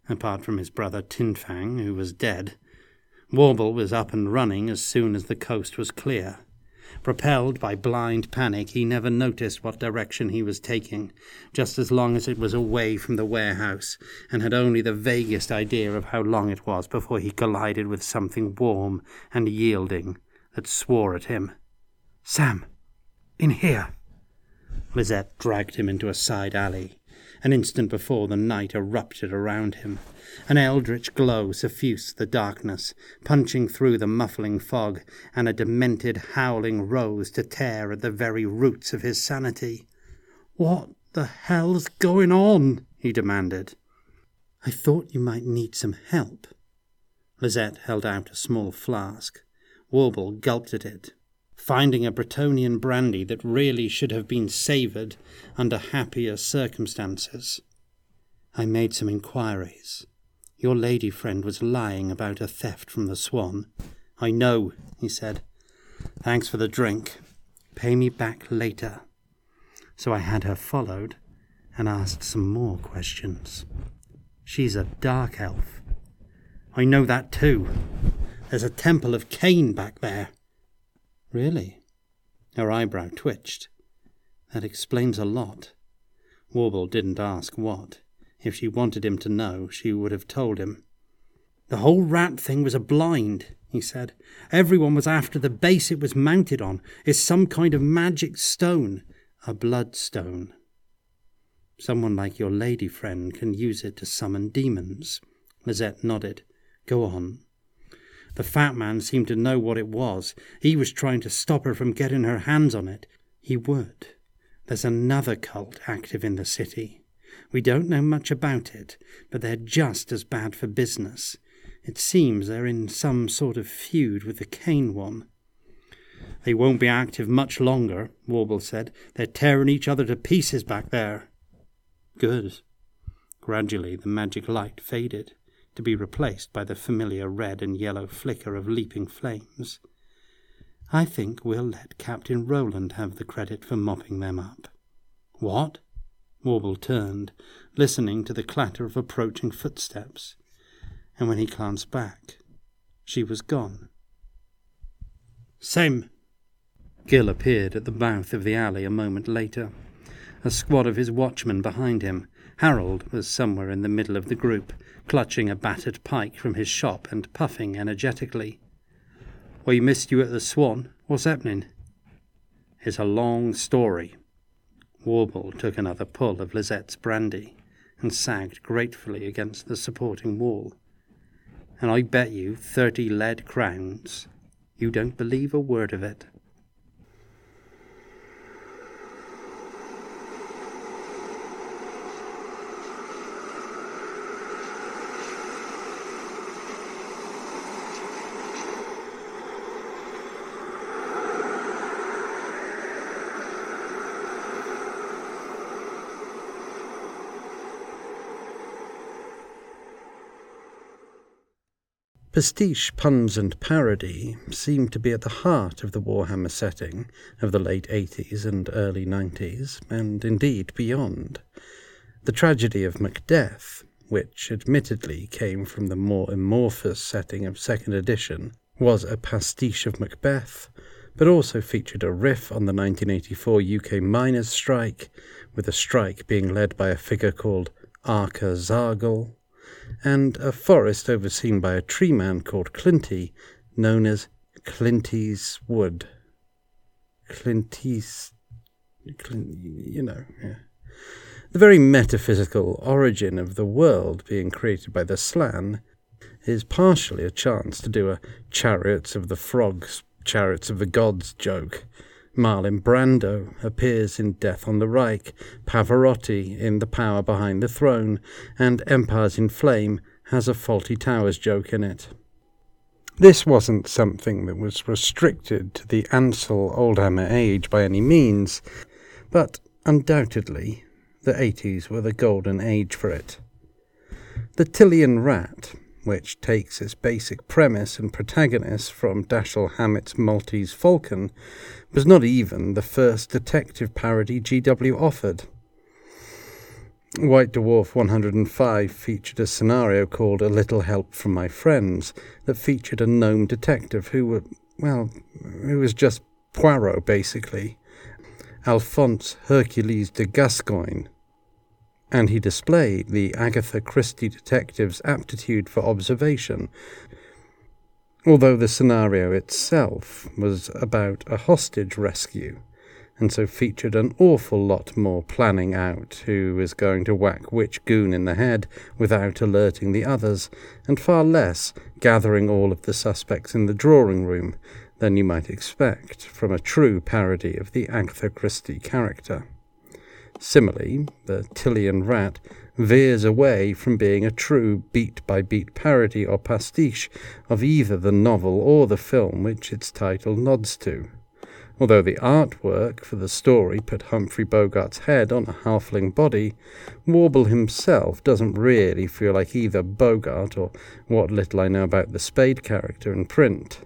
apart from his brother Tinfang, who was dead. Warble was up and running as soon as the coast was clear. Propelled by blind panic, he never noticed what direction he was taking, just as long as it was away from the warehouse, and had only the vaguest idea of how long it was before he collided with something warm and yielding that swore at him. Sam, in here! Lisette dragged him into a side alley. An instant before, the night erupted around him. An eldritch glow suffused the darkness, punching through the muffling fog, and a demented howling rose to tear at the very roots of his sanity. What the hell's going on? he demanded. I thought you might need some help, Lisette held out a small flask. Warble gulped at it, finding a Bretonnian brandy that really should have been savoured under happier circumstances. I made some inquiries. Your lady friend was lying about a theft from the Swan. I know, he said. Thanks for the drink. Pay me back later. So I had her followed and asked some more questions. She's a dark elf. I know that too. There's a temple of Khaine back there. Really? Her eyebrow twitched. That explains a lot. Warble didn't ask what. If she wanted him to know, she would have told him. The whole rat thing was a blind, he said. Everyone was after the base it was mounted on. It's some kind of magic stone, a bloodstone. Someone like your lady friend can use it to summon demons. Lisette nodded. Go on. The fat man seemed to know what it was. He was trying to stop her from getting her hands on it. He would. There's another cult active in the city. We don't know much about it, but they're just as bad for business. It seems they're in some sort of feud with the Khaine one. They won't be active much longer, Warble said. They're tearing each other to pieces back there. Good. Gradually the magic light faded, to be replaced by the familiar red and yellow flicker of leaping flames. I think we'll let Captain Roland have the credit for mopping them up. What? Warble turned, listening to the clatter of approaching footsteps, and when he glanced back, she was gone. Same. Gil appeared at the mouth of the alley a moment later, a squad of his watchmen behind him. Harold was somewhere in the middle of the group, clutching a battered pike from his shop and puffing energetically. We missed you at the Swan. What's happening? It's a long story, Warble took another pull of Lisette's brandy and sagged gratefully against the supporting wall. And I bet you thirty lead crowns you don't believe a word of it.
Pastiche, puns, and parody seem to be at the heart of the Warhammer setting of the late 80s and early 90s, and indeed beyond. The tragedy of McDeath, which admittedly came from the more amorphous setting of second edition, was a pastiche of Macbeth, but also featured a riff on the 1984 UK miners' strike, with the strike being led by a figure called Arka Zargle, and a forest overseen by a tree man called Clinty, known as Clinty's Wood. Clinty's. Clint, you know, yeah. The very metaphysical origin of the world being created by the Slann is partially a chance to do a chariots of the frogs, chariots of the gods joke Marlon Brando appears in Death on the Reich, Pavarotti in The Power Behind the Throne, and Empires in Flame has a Fawlty Towers joke in it. This wasn't something that was restricted to the Ansel Oldhammer age by any means, but undoubtedly the 80s were the golden age for it. The Tilean Rat which takes its basic premise and protagonist from Dashiell Hammett's Maltese Falcon, was not even the first detective parody GW offered. White Dwarf 105 featured a scenario called A Little Help from My Friends that featured a gnome detective who were, well, who was just Poirot basically. Alphonse Hercules de Gascoigne and he displayed the Agatha Christie detective's aptitude for observation, although the scenario itself was about a hostage rescue, and so featured an awful lot more planning out who is going to whack which goon in the head without alerting the others, and far less gathering all of the suspects in the drawing room than you might expect from a true parody of the Agatha Christie character. Similarly, the Tilean Rat veers away from being a true beat by beat parody or pastiche of either the novel or the film which its title nods to. Although the artwork for the story put Humphrey Bogart's head on a halfling body, Warble himself doesn't really feel like either Bogart or what little I know about the Spade character in print.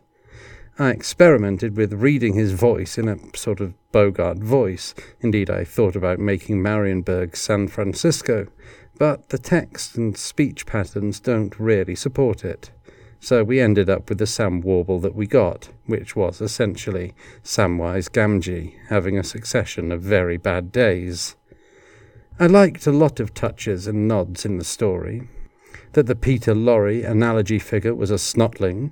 I experimented with reading his voice in a sort of Bogart voice. Indeed, I thought about making Marienburg San Francisco, but the text and speech patterns don't really support it. So we ended up with the Sam Warble that we got, which was essentially Samwise Gamgee having a succession of very bad days. I liked a lot of touches and nods in the story. That the Peter Lorre analogy figure was a snotling,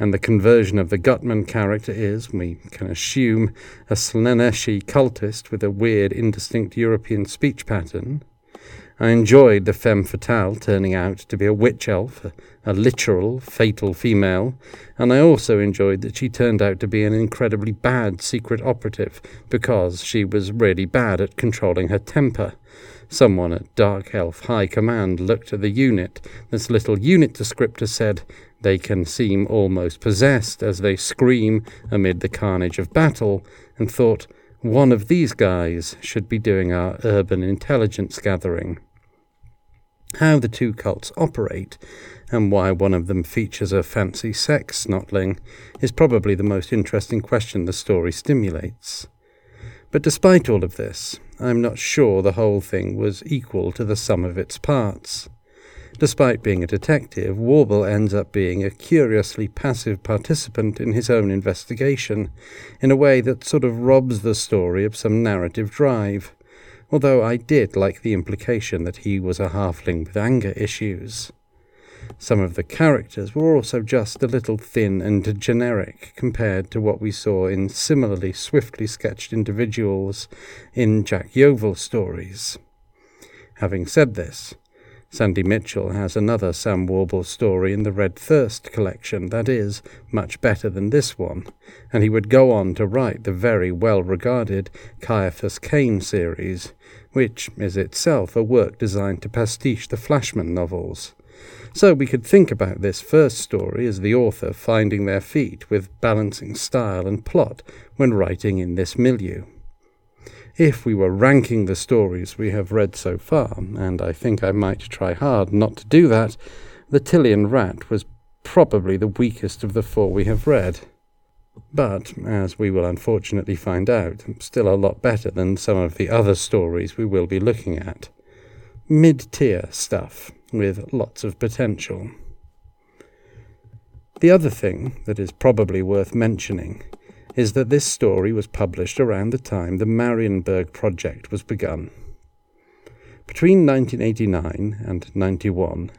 and the conversion of the Gutman character is, we can assume, a Slaaneshi cultist with a weird, indistinct European speech pattern. I enjoyed the femme fatale turning out to be a witch elf, a, a, literal, fatal female, and I also enjoyed that she turned out to be an incredibly bad secret operative because she was really bad at controlling her temper. Someone at Dark Elf High Command looked at the unit. This little unit descriptor said, They can seem almost possessed as they scream amid the carnage of battle, and thought, one of these guys should be doing our urban intelligence gathering. How the two cults operate, and why one of them features a fancy sex snotling, is probably the most interesting question the story stimulates. But despite all of this, I'm not sure the whole thing was equal to the sum of its parts. Despite being a detective, Warble ends up being a curiously passive participant in his own investigation, in a way that sort of robs the story of some narrative drive although I did like the implication that he was a halfling with anger issues. Some of the characters were also just a little thin and generic compared to what we saw in similarly swiftly sketched individuals in Jack Yeovil stories. Having said this, Sandy Mitchell has another Sam Warble story in the Red Thirst collection that is much better than this one, and he would go on to write the very well regarded Caiaphas Cain series, which is itself a work designed to pastiche the Flashman novels. So we could think about this first story as the author finding their feet with balancing style and plot when writing in this milieu if we were ranking the stories we have read so far, and I think I might try hard not to do that, The Tilean Rat was probably the weakest of the four we have read. But, as we will unfortunately find out, still a lot better than some of the other stories we will be looking at. Mid tier stuff, with lots of potential. The other thing that is probably worth mentioning is that this story was published around the time the Marienburg project was begun. Between 1989 and 91,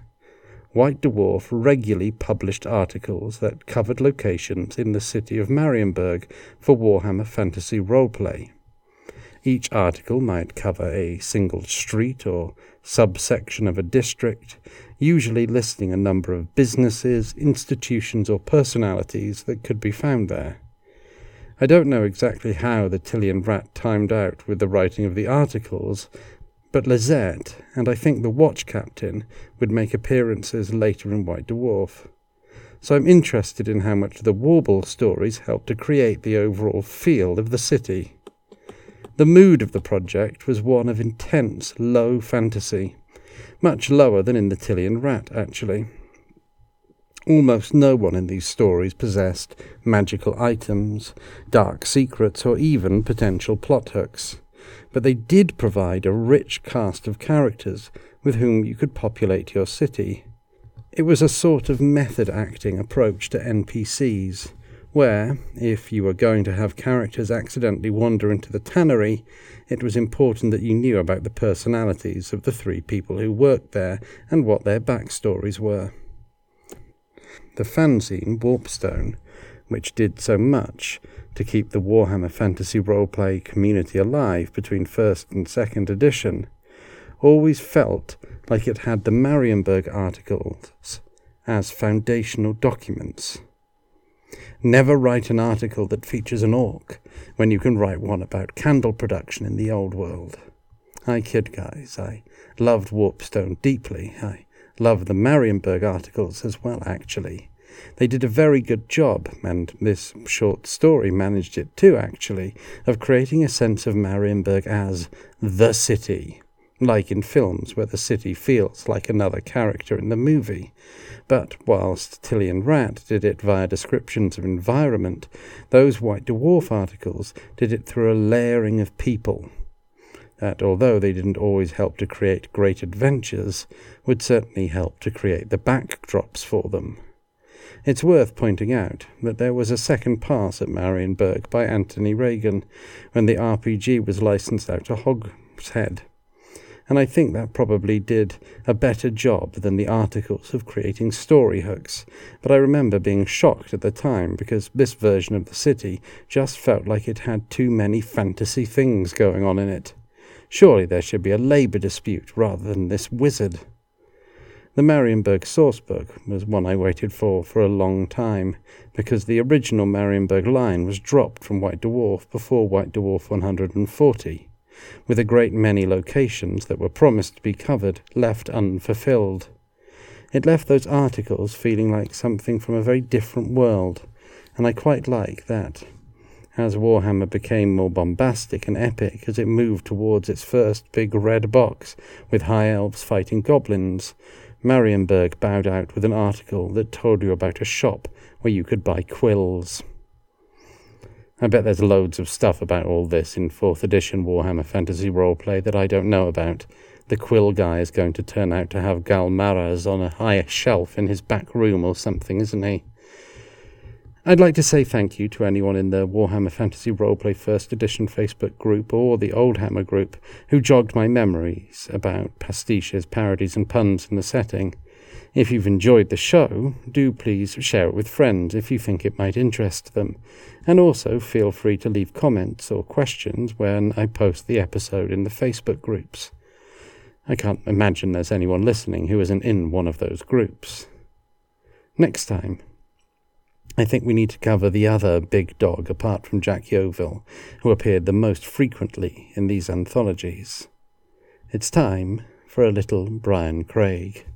White Dwarf regularly published articles that covered locations in the city of Marienburg for Warhammer Fantasy Roleplay. Each article might cover a single street or subsection of a district, usually listing a number of businesses, institutions, or personalities that could be found there. I don't know exactly how the Tilean rat timed out with the writing of the articles, but Lisette, and I think the watch captain, would make appearances later in White Dwarf. So I'm interested in how much the Warble stories helped to create the overall feel of the city. The mood of the project was one of intense, low fantasy, much lower than in the Tilean Rat, actually. Almost no one in these stories possessed magical items, dark secrets, or even potential plot hooks, but they did provide a rich cast of characters with whom you could populate your city. It was a sort of method acting approach to NPCs, where, if you were going to have characters accidentally wander into the tannery, it was important that you knew about the personalities of the three people who worked there and what their backstories were the fanzine Warpstone, which did so much to keep the Warhammer Fantasy Roleplay community alive between first and second edition, always felt like it had the Marienburg articles as foundational documents. Never write an article that features an orc when you can write one about candle production in the old world. I kid, guys. I loved Warpstone deeply. I loved the Marienburg articles as well, actually. They did a very good job, and this short story managed it too, actually, of creating a sense of Marienburg as the city, like in films where the city feels like another character in the movie. But whilst Tilean Rat did it via descriptions of environment, those White Dwarf articles did it through a layering of people. That, although they didn't always help to create great adventures, would certainly help to create the backdrops for them. It's worth pointing out that there was a second pass at Marienburg by Anthony Ragan when the RPG was licensed out to Hogshead, and I think that probably did a better job than the articles of creating story hooks. But I remember being shocked at the time because this version of the city just felt like it had too many fantasy things going on in it. Surely there should be a labour dispute rather than this wizard. The Marienburg sourcebook was one I waited for for a long time, because the original Marienburg line was dropped from White Dwarf before White Dwarf 140, with a great many locations that were promised to be covered left unfulfilled. It left those articles feeling like something from a very different world, and I quite like that. As Warhammer became more bombastic and epic as it moved towards its first big red box with high elves fighting goblins, Marienburg bowed out with an article that told you about a shop where you could buy quills. I bet there's loads of stuff about all this in 4th edition Warhammer Fantasy Roleplay that I don't know about. The quill guy is going to turn out to have Galmaraz on a high shelf in his back room or something, isn't he? I'd like to say thank you to anyone in the Warhammer Fantasy Roleplay First Edition Facebook group or the Old Hammer group who jogged my memories about pastiches, parodies, and puns in the setting. If you've enjoyed the show, do please share it with friends if you think it might interest them. And also feel free to leave comments or questions when I post the episode in the Facebook groups. I can't imagine there's anyone listening who isn't in one of those groups. Next time, I think we need to cover the other big dog apart from Jack Yeovil, who appeared the most frequently in these anthologies. It's time for a little Brian Craig.